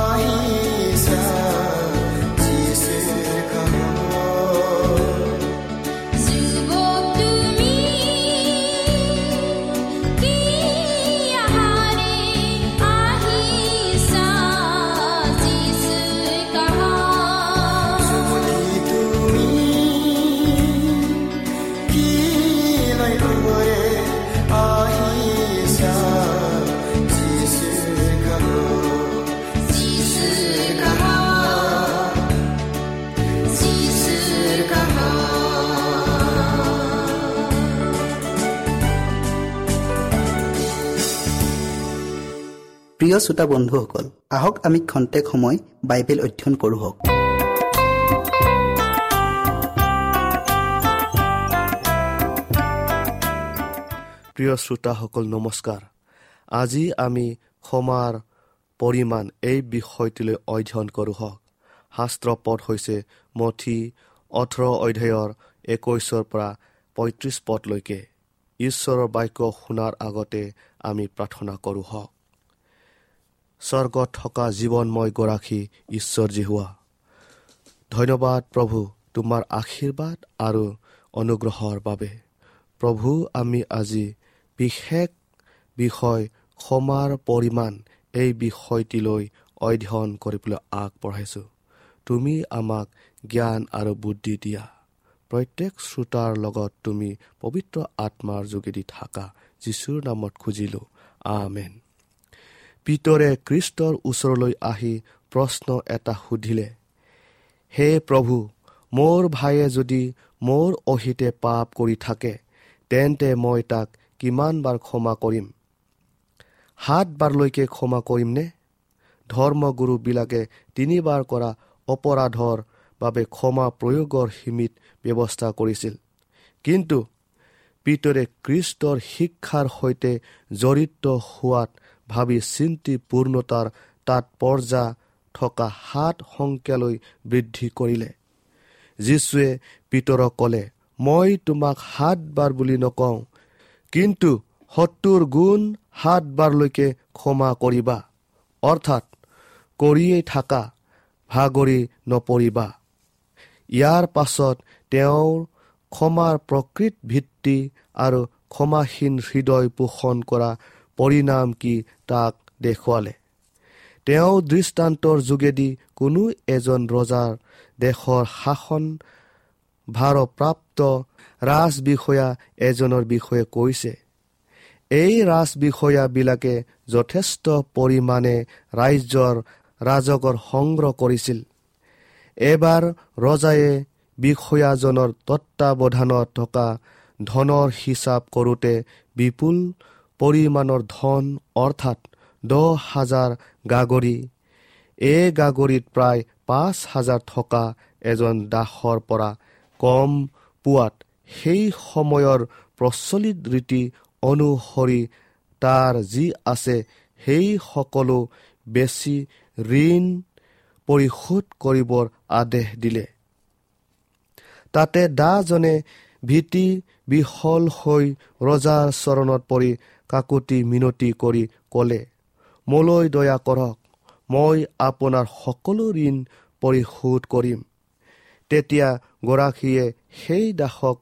I. প্ৰিয় শ্ৰোতা বন্ধুসকল আহক আমি খন্তেক সময় বাইবেল অধ্যয়ন কৰোঁ প্ৰিয় শ্ৰোতাসকল নমস্কাৰ। আজি আমি ক্ষমাৰ পৰিমাণ এই বিষয়টোলৈ অধ্যয়ন কৰোঁ হওক। শাস্ত্ৰ পদ হৈছে মঠি ওঠৰ অধ্যায়ৰ একৈছৰ পৰা পঁয়ত্ৰিছ পদলৈকে। ঈশ্বৰৰ বাক্য শুনাৰ আগতে আমি প্ৰাৰ্থনা কৰোঁ হওক। স্বৰ্গত থকা জীৱনময় গৰাকী ঈশ্বৰজী হোৱা। ধন্যবাদ প্ৰভু তোমাৰ আশীৰ্বাদ আৰু অনুগ্ৰহৰ বাবে। প্ৰভু আমি আজি বিশেষ বিষয় ক্ষমাৰ পৰিমাণ এই বিষয়টিলৈ অধ্যয়ন কৰিবলৈ আগবঢ়াইছোঁ। তুমি আমাক জ্ঞান আৰু বুদ্ধি দিয়া। প্ৰত্যেক শ্ৰোতাৰ লগত তুমি পবিত্ৰ আত্মাৰ যোগেদি থাকা। যীশুৰ নামত খুজিলোঁ। আমেন। পিতৰে কৃষ্টৰ ওচৰলৈ আহি প্ৰশ্ন এটা সুধিলে হে প্ৰভু মোৰ ভাইয়ে যদি মোৰ অহিতে পাপ কৰি থাকে তেন্তে মই তাক কিমানবাৰ ক্ষমা কৰিম? সাতবাৰলৈকে ক্ষমা কৰিমনে? ধৰ্মগুৰুবিলাকে তিনিবাৰ কৰা অপৰাধৰ বাবে ক্ষমা প্ৰয়োগৰ সীমিত ব্যৱস্থা কৰিছিল। কিন্তু পিতৰে কৃষ্টৰ শিক্ষাৰ সৈতে জড়িত হোৱাত ভাবি চিন্তি পূৰ্ণতাৰ তাৎপৰ্যা থকা সাত সংখ্যালৈ বৃদ্ধি কৰিলে। যীশুৱে পিতৰক ক'লে মই তোমাক সাতবাৰ বুলি নকওঁ কিন্তু সত্তৰ গুণ সাতবাৰলৈকে ক্ষমা কৰিবা। অৰ্থাৎ কৰিয়েই থাকা ভাগৰি নপৰিবা। ইয়াৰ পাছত তেওঁৰ ক্ষমাৰ প্ৰকৃত ভিত্তি আৰু ক্ষমাহীন হৃদয় পোষণ কৰা পৰিণাম কি তাক দেখুৱালে। তেওঁ দৃষ্টান্তৰ যোগেদি কোনো এজন ৰজাৰ দেশৰ শাসন ভাৰপ্ৰাপ্ত ৰাজবিষয়া এজনৰ বিষয়ে কৈছে। এই ৰাজবিষয়াবিলাকে যথেষ্ট পৰিমাণে ৰাজ্যৰ ৰাজকৰ সংগ্ৰহ কৰিছিল। এবাৰ ৰজায়ে বিষয়াজনৰ তত্বাৱধানত থকা ধনৰ হিচাপ কৰোঁতে বিপুল পৰিমাণৰ ধন অৰ্থাৎ দহ হাজাৰ গাগৰি। এই গাগৰিত প্ৰায় পাঁচ হাজাৰ থকা এজন দাসৰ পৰা কম পোৱাত সেই সময়ৰ প্ৰচলিত ৰীতি অনুসৰি তাৰ যি আছে সেই সকলো বেছি ঋণ পৰিশোধ কৰিবৰ আদেশ দিলে। তাতে দাজনে ভীতি বিহল হৈ ৰজাৰ চৰণত পৰি কাকুতি মিনতি কৰি ক'লে মোলৈ দয়া কৰক মই আপোনাৰ সকলো ঋণ পৰিশোধ কৰিম। তেতিয়া গৰাকীয়ে সেই দাসক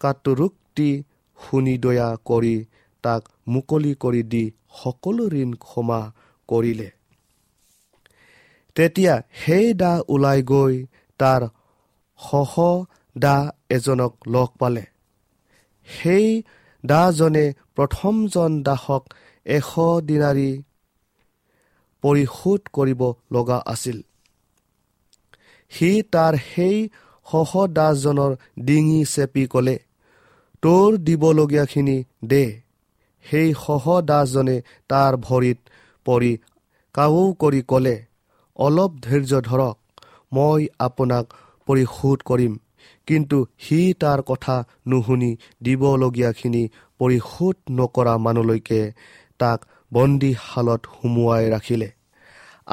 কাটৰোক্তি শুনি দয়া কৰি তাক মুকলি কৰি দি সকলো ঋণ ক্ষমা কৰিলে। তেতিয়া সেই দা ওলাই গৈ তাৰ সহ দা এজনক লগ পালে। সেই দাজনে প্ৰথমজন দাসক এশ দিনাৰী পৰিশোধ কৰিব লগা আছিল। সি তাৰ সেই সহদাসজনৰ ডিঙি চেপি ক'লে তোৰ দিবলগীয়াখিনি দে। সেই সহদাসজনে তাৰ ভৰিত পৰি কাউ কৰি ক'লে অলপ ধৈৰ্য ধৰক মই আপোনাক পৰিশোধ কৰিম। কিন্তু সি তাৰ কথা নুশুনি দিবলগীয়াখিনি পৰিশোধ নকৰা মানুহলৈকে তাক বন্দীশালত সুমুৱাই ৰাখিলে।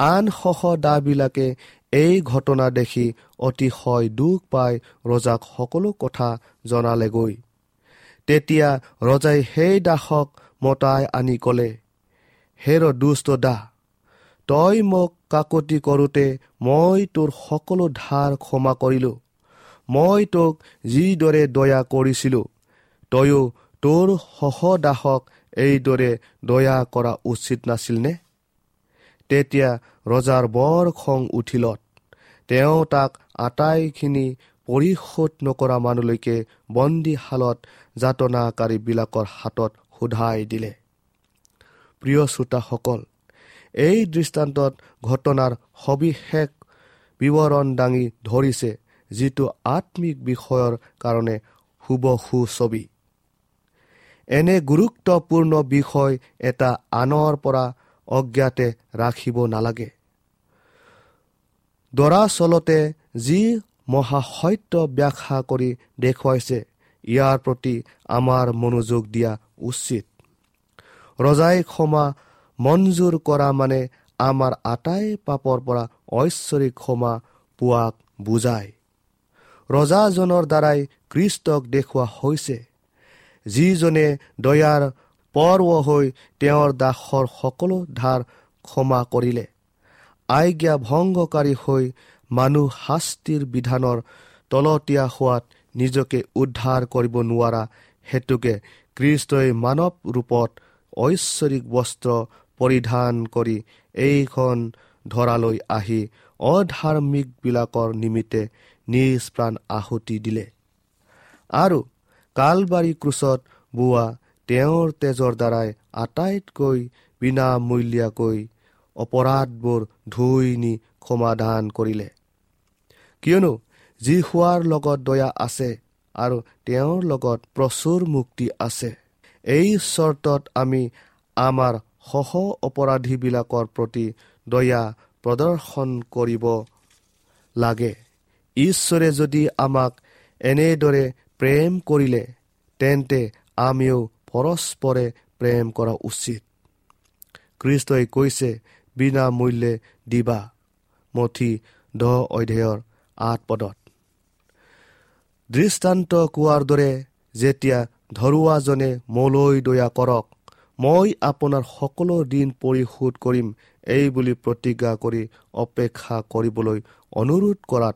আন সহ দাবিলাকে এই ঘটনা দেখি অতিশয় দুখ পাই ৰজাক সকলো কথা জনালেগৈ। তেতিয়া ৰজাই সেই দাসক মতাই আনি ক'লে হেৰ দুষ্ট দাহ তই মোক কাকতি কৰোঁতে মই তোৰ সকলো ধাৰ ক্ষমা কৰিলোঁ। মই তোক যিদৰে দয়া কৰিছিলোঁ তয়ো তোৰ সহদাসক এইদৰে দয়া কৰা উচিত নাছিলনে? তেতিয়া ৰজাৰ বৰ খং উঠিলত তেওঁ তাক আটাইখিনি পৰিশোধ নকৰা মানুহলৈকে বন্দীশালত যাতনাকাৰীবিলাকৰ হাতত সোধাই দিলে। প্ৰিয় শ্ৰোতাসকল এই দৃষ্টান্তত ঘটনাৰ সবিশেষ বিৱৰণ দাঙি ধৰিছে যিটো আত্মিক বিষয়ৰ কাৰণে শুভসু ছবি। এনে গুৰুত্বপূৰ্ণ বিষয় এটা আনৰ পৰা অজ্ঞাতে ৰাখিব নালাগে। দৰাচলতে যি মহাসত্য ব্যাখ্যা কৰি দেখুৱাইছে ইয়াৰ প্ৰতি আমাৰ মনোযোগ দিয়া উচিত। ৰজাই ক্ষমা মঞ্জুৰ কৰা মানে আমাৰ আটাই পাপৰ পৰা ঐশ্বৰিক ক্ষমা পোৱাক বুজায়। ৰজাজনৰ দ্বাৰাই কৃষ্টক দেখুওৱা হৈছে। যিজনে দয়াৰ পৰ্ব হৈ তেওঁৰ দাসৰ সকলো ধাৰ ক্ষমা কৰিলে। আজ্ঞা ভংগকাৰী হৈ মানুহ শাস্তিৰ বিধানৰ তলতীয়া হোৱাত নিজকে উদ্ধাৰ কৰিব নোৱাৰা হেতুকে কৃষ্টই মানৱ ৰূপত ঐশ্বৰিক বস্ত্ৰ পৰিধান কৰি এইখন ধৰালৈ আহি অধাৰ্মিকবিলাকৰ নিমিত্তে নিজ প্ৰাণ আহুতি দিলে। আৰু কালবাৰী ক্ৰুচত বোৱা তেওঁৰ তেজৰ দ্বাৰাই আটাইতকৈ বিনামূলীয়াকৈ অপৰাধবোৰ ধুই নি সমাধান কৰিলে। কিয়নো যি হোৱাৰ লগত দয়া আছে আৰু তেওঁৰ লগত প্ৰচুৰ মুক্তি আছে এই চৰ্তত আমি আমাৰ সহ অপৰাধীবিলাকৰ প্ৰতি দয়া প্ৰদৰ্শন কৰিব লাগে। ঈশ্বৰে যদি আমাক এনেদৰে প্ৰেম কৰিলে তেন্তে আমিও পৰস্পৰে প্ৰেম কৰা উচিত। কৃষ্টই কৈছে বিনামূল্যে দিবা। মঠি দহ অধ্যায়ৰ আঠ পদত। দৃষ্টান্ত কোৱাৰ দৰে যেতিয়া ধৰুৱাজনে মোলৈ দয়া কৰক মই আপোনাৰ সকলো দিন পৰিশোধ কৰিম এই বুলি প্ৰতিজ্ঞা কৰি অপেক্ষা কৰিবলৈ অনুৰোধ কৰাত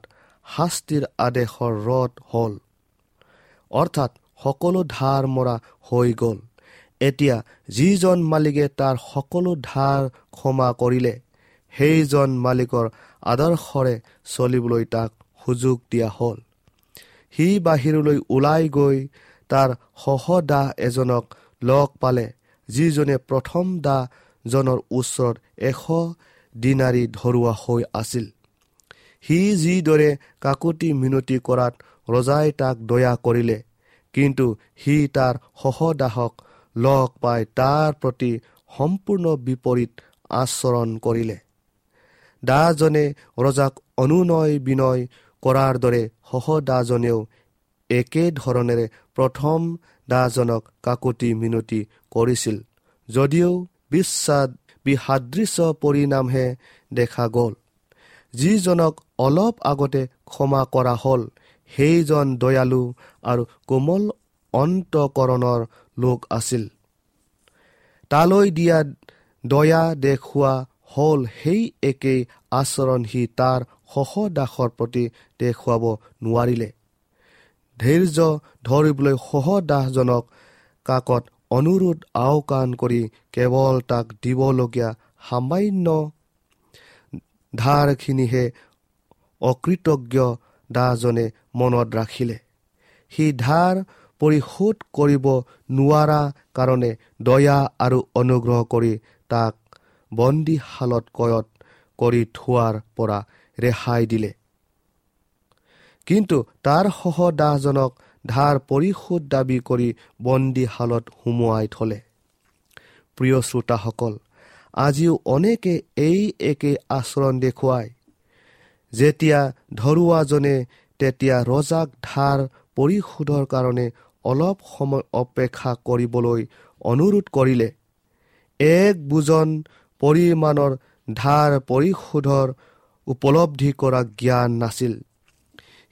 শাস্তিৰ আদেশৰ ৰদ হ'ল। অৰ্থাৎ সকলো ধাৰ মৰা হৈ গ'ল। এতিয়া যিজন মালিকে তাৰ সকলো ধাৰ ক্ষমা কৰিলে সেইজন মালিকৰ আদৰ্শৰে চলিবলৈ তাক সুযোগ দিয়া হ'ল। সি বাহিৰলৈ ওলাই গৈ তাৰ সহদাহ এজনক লগ পালে যিজনে প্ৰথম দাজনৰ ওচৰত এশ দিনাৰী ধৰুৱা হৈ আছিল। সি যিদৰে কাকতি মিনতি কৰাত ৰজাই তাক দয়া কৰিলে কিন্তু সি তাৰ সহদাহক লগ পাই তাৰ প্ৰতি সম্পূৰ্ণ বিপৰীত আচৰণ কৰিলে। দাজনে ৰজাক অনুনয় বিনয় কৰাৰ দৰে সহদাজনেও একেধৰণেৰে প্ৰথম দাজনক কাকতি মিনতি কৰিছিল যদিও বিশ্বাস বিসাদৃশ্য পৰিণামহে দেখা গ'ল। যিজনক অলপ আগতে ক্ষমা কৰা হ'ল। সেইজন দয়ালু আৰু কোমল অন্তকৰণৰ লোক আছিল। তালৈ দিয়া দয়া দেখুওৱা হ'ল। সেই একেই আচৰণ সি তাৰ সহদাসৰ প্ৰতি দেখুৱাব নোৱাৰিলে। ধৈৰ্য ধৰিবলৈ সহদাসজনক কাকত অনুৰোধ আওকাণ কৰি কেৱল তাক দিবলগীয়া সামান্য ধাৰখিনিহে অকৃতজ্ঞ দাজনে মনত ৰাখিলে। সি ধাৰ পৰিশোধ কৰিব নোৱাৰা কাৰণে দয়া আৰু অনুগ্ৰহ কৰি তাক বন্দীশালত কয়ত কৰি থোৱাৰ পৰা ৰেহাই দিলে। কিন্তু তাৰ সহদাহজনক ধাৰ পৰিশোধ দাবী কৰি বন্দীশালত সুমুৱাই থলে। প্ৰিয় শ্ৰোতাসকল আজিও অনেকে এই একে আচৰণ দেখুৱায়। যেতিয়া ধৰুৱাজনে তেতিয়া ৰজাক ধাৰ পৰিশোধৰ কাৰণে অলপ সময় অপেক্ষা কৰিবলৈ অনুৰোধ কৰিলে। এক বুজন পৰিমাণৰ ধাৰ পৰিশোধৰ উপলব্ধি কৰা জ্ঞান নাছিল।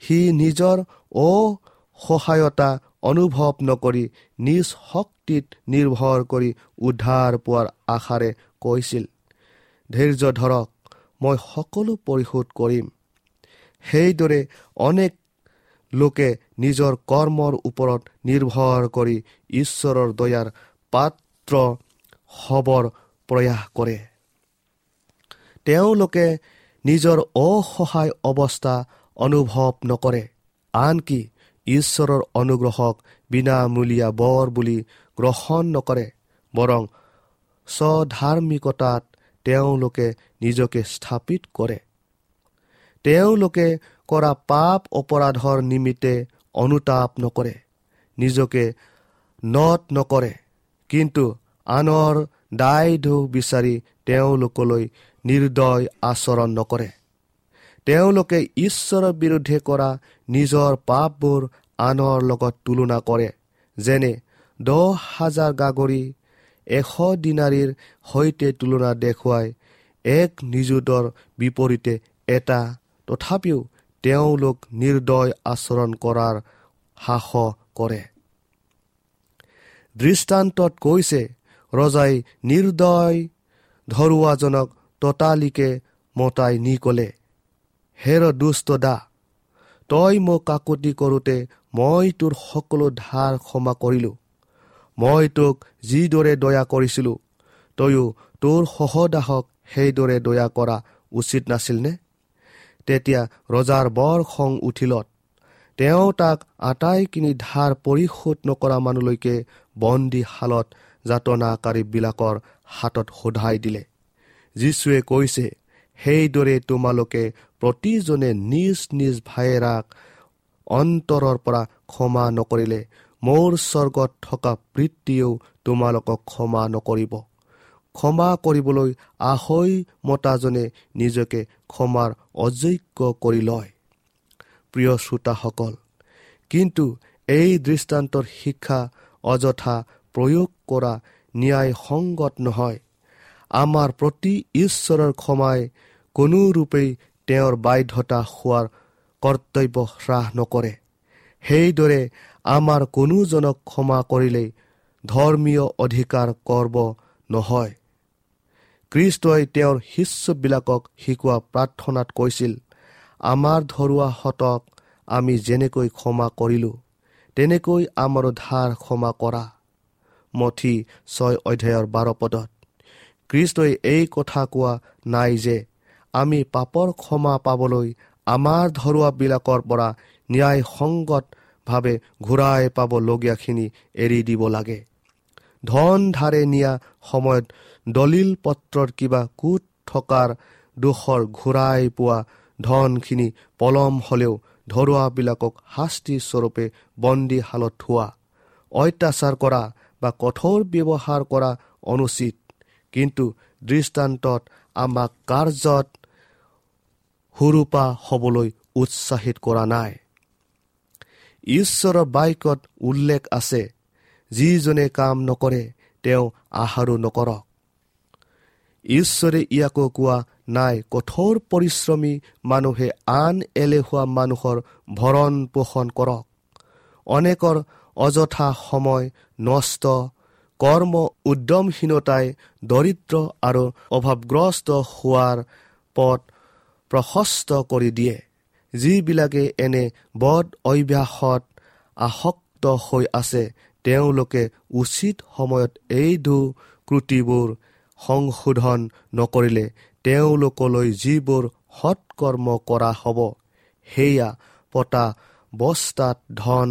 সি নিজৰ অসহায়তা অনুভৱ নকৰি নিজ শক্তিত নিৰ্ভৰ কৰি উদ্ধাৰ পোৱাৰ আশাৰে কৈছিল ধৈৰ্য ধৰক। মই সকলো পৰিশোধ কৰিম। সেইদৰে অনেক লোকে নিজৰ কৰ্মৰ ওপৰত নিৰ্ভৰ কৰি ঈশ্বৰৰ দয়াৰ পাত্ৰ হবৰ প্ৰয়াস কৰে। তেওঁলোকে নিজৰ অসহায় অৱস্থা অনুভৱ নকৰে আনকি ঈশ্বৰৰ অনুগ্ৰহক বিনামূলীয়া বৰ বুলি গ্ৰহণ নকৰে বৰং স্বধাৰ্মিকতাত তেওঁলোকে নিজকে স্থাপিত কৰে। তেওঁলোকে কৰা পাপ অপৰাধৰ নিমিত্তে অনুতাপ নকৰে নিজকে নট নকৰে। কিন্তু আনৰ দায় দোষ বিচাৰি তেওঁলোকলৈ নিৰ্দয় আচৰণ নকৰে। তেওঁলোকে ঈশ্বৰৰ বিৰুদ্ধে কৰা নিজৰ পাপবোৰ আনৰ লগত তুলনা কৰে যেনে দহ হাজাৰ গাগৰি এশ দিনাৰীৰ সৈতে তুলনা দেখুৱাই এক নিযুতৰ বিপৰীতে এটা। তথাপিও তেওঁলোক নিৰ্দয় আচৰণ কৰাৰ সাহস কৰে। দৃষ্টান্তত কৈছে ৰজাই নিৰ্দয় ধৰুৱাজনক ততালিকে মতাই নি কলে হেৰ দুষ্ট দা তই মোক কাকতি কৰোঁতে মই তোৰ সকলো ধাৰ ক্ষমা কৰিলোঁ। মই তোক যিদৰে দয়া কৰিছিলোঁ তয়ো তোৰ সহদাহক সেইদৰে দয়া কৰা উচিত নাছিলনে? তেতিয়া ৰজাৰ বৰ খং উঠিলত। তেওঁ তাক আটাইখিনি ধাৰ পৰিশোধ নকৰা মানুহলৈকে বন্দীশালত যাতনাকাৰীবিলাকৰ হাতত সোধাই দিলে। যীশুৱে কৈছে সেইদৰে তোমালোকে প্ৰতিজনে নিজ নিজ ভায়েৰাক অন্তৰৰ পৰা ক্ষমা নকৰিলে মোৰ স্বৰ্গত থকা বৃত্তিয়েও তোমালোকক ক্ষমা নকৰিব। ক্ষমা কৰিবলৈ আহৈ মতাজনে নিজকে ক্ষমাৰ অযোগ্য কৰি লয়। প্ৰিয় শ্ৰোতাসকল কিন্তু এই দৃষ্টান্তৰ শিক্ষা অযথা প্ৰয়োগ কৰা ন্যায় সংগত নহয়। আমাৰ প্ৰতি ঈশ্বৰৰ ক্ষমাই কোনোৰূপেই তেওঁৰ বাধ্যতা হোৱাৰ কৰ্তব্য হ্ৰাস নকৰে। সেইদৰে আমাৰ কোনোজনক ক্ষমা কৰিলেই ধৰ্মীয় অধিকাৰ কৰ্ব নহয়। কৃষ্টই তেওঁৰ শিষ্যবিলাকক শিকোৱা প্ৰাৰ্থনাত কৈছিল আমাৰ ধৰুৱাহঁতক আমি যেনেকৈ ক্ষমা কৰিলোঁ তেনেকৈ আমাৰ ধাৰ ক্ষমা কৰা। মঠি ছয় অধ্যায়ৰ বাৰ পদত কৃষ্টই এই কথা কোৱা নাই যে আমি পাপৰ ক্ষমা পাবলৈ আমাৰ ধৰুৱাবিলাকৰ পৰা ন্যায় সংগতভাৱে ঘূৰাই পাবলগীয়াখিনি এৰি দিব লাগে। ধন ধাৰে নিয়া সময়ত দলিল পত্ৰৰ কিবা কোট থকাৰ দোষৰ ঘূৰাই পোৱা ধনখিনি পলম হলেও ধৰুৱাবিলাকক শাস্তিস্বৰূপে বন্দীশালত থোৱা অত্যাচাৰ কৰা বা কঠোৰ ব্যৱহাৰ কৰা অনুচিত। কিন্তু দৃষ্টান্তত আমাক কাৰ্যত সুৰূপা হবলৈ উৎসাহিত কৰা নাই। ঈশ্বৰৰ বাক্যত উল্লেখ আছে যিজনে কাম নকৰে তেওঁ আহাৰো নকৰক। ঈশ্বৰে ইয়াকো কোৱা নাই কঠোৰ পৰিশ্ৰমী মানুহে আন এলেহুৱা মানুহৰ ভৰণ পোষণ কৰক। অনেকৰ অযথা সময় নষ্ট কৰ্ম উদ্যমহীনতাই দৰিদ্ৰ আৰু অভাৱগ্ৰস্ত হোৱাৰ পথ প্ৰশস্ত কৰি দিয়ে। যিবিলাকে এনে বদ অভ্যাসত আসক্ত হৈ আছে তেওঁলোকে উচিত সময়ত এই দু ক্ৰুটিবোৰ সংশোধন নকৰিলে তেওঁলোকলৈ যিবোৰ সৎকৰ্ম কৰা হ'ব সেয়া পতা বস্তাত ধন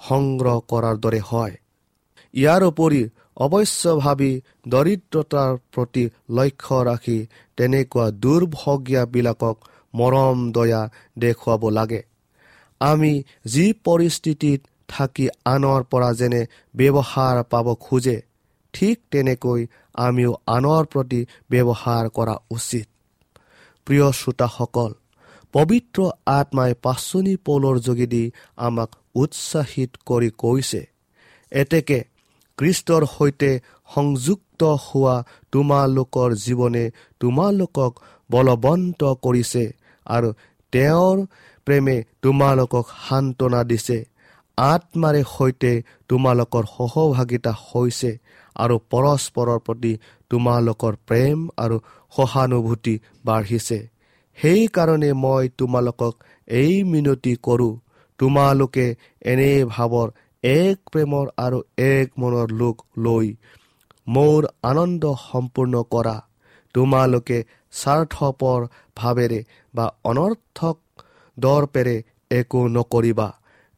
সংগ্ৰহ কৰাৰ দৰে হয়। ইয়াৰ উপৰি অৱশ্যভাৱী দৰিদ্ৰতাৰ প্ৰতি লক্ষ্য ৰাখি তেনেকুৱা দুৰ্ভগীয়াবিলাকক মৰম দয়া দেখুৱাব লাগে। আমি যি পৰিস্থিতিত থাকি আনৰ পৰা যেনে ব্যৱহাৰ পাব খোজে ঠিক তেনেকৈ আমিও আনৰ প্ৰতি ব্যৱহাৰ কৰা উচিত। প্ৰিয় শ্ৰোতাসকল পবিত্ৰ আত্মাই পাচনি পৌলৰ যোগেদি আমাক উৎসাহিত কৰি কৈছে এতেকে কৃষ্টৰ সৈতে সংযুক্ত হোৱা তোমালোকৰ জীৱনে তোমালোকক বলৱন্ত কৰিছে। আৰু তেওঁৰ প্ৰেমে তোমালোকক সান্তনা দিছে। আত্মাৰে সৈতে তোমালোকৰ সহভাগিতা হৈছে আৰু পৰস্পৰৰ প্ৰতি তোমালোকৰ প্ৰেম আৰু সহানুভূতি বাঢ়িছে। সেইকাৰণে মই তোমালোকক এই মিনতি কৰোঁ। তোমালোকে এনে ভাৱৰ এক প্ৰেমৰ আৰু এক মনৰ লোক লৈ মোৰ আনন্দ সম্পূৰ্ণ কৰা। তোমালোকে স্বাৰ্থপৰ ভাৱেৰে বা অনৰ্থক দৰ্পেৰে একো নকৰিবা।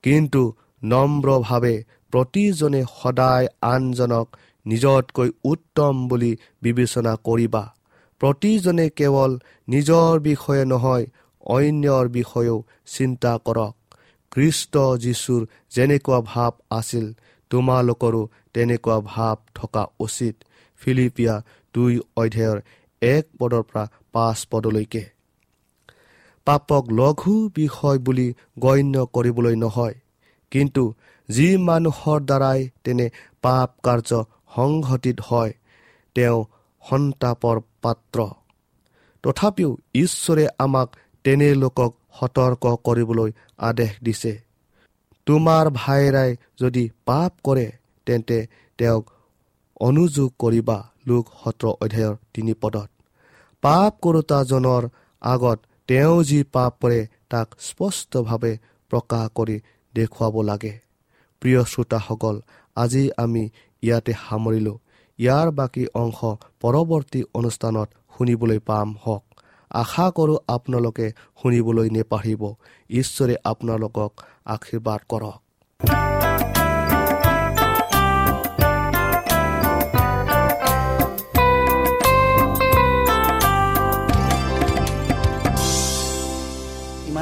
কিন্তু নম্ৰভাৱে প্ৰতিজনে সদায় আনজনক নিজতকৈ উত্তম বুলি বিবেচনা কৰিবা। প্ৰতিজনে কেৱল নিজৰ বিষয়ে নহয় অন্যৰ বিষয়েও চিন্তা কৰক। খ্ৰীষ্ট যীশুৰ যেনেকুৱা ভাৱ আছিল তোমালোকৰো তেনেকুৱা ভাৱ থকা উচিত। ফিলিপিয়া দুই অধ্যায়ৰ এক পদৰ পৰা পাঁচ পদলৈকে। পাপক লঘু বিষয় বুলি গণ্য কৰিবলৈ নহয়। কিন্তু যি মানুহৰ দ্বাৰাই তেনে পাপ কাৰ্য সংঘটিত হয় তেওঁ সন্তাপৰ পাত্ৰ। তথাপিও ঈশ্বৰে আমাক তেনে লোকক সতৰ্ক কৰিবলৈ আদেশ দিছে। তোমাৰ ভাইৰাই যদি পাপ কৰে তেন্তে তেওঁক অনুযোগ কৰিবা লোক সত্ৰ অধ্যায়ৰ তিনি পদত। পাপ কৰোতাজনৰ আগত তেওঁ যি পাপ কৰে তাক স্পষ্টভাৱে প্ৰকাশ কৰি দেখুৱাব লাগে। প্ৰিয় শ্ৰোতাসকল আজি আমি ইয়াতে সামৰিলোঁ। ইয়াৰ বাকী অংশ পৰৱৰ্তী অনুষ্ঠানত শুনিবলৈ পাম হওক। আশা কৰোঁ আপোনালোকে শুনিবলৈ নেপাহৰিব ঈশ্বৰে আপোনালোকক আশীৰ্বাদ কৰক।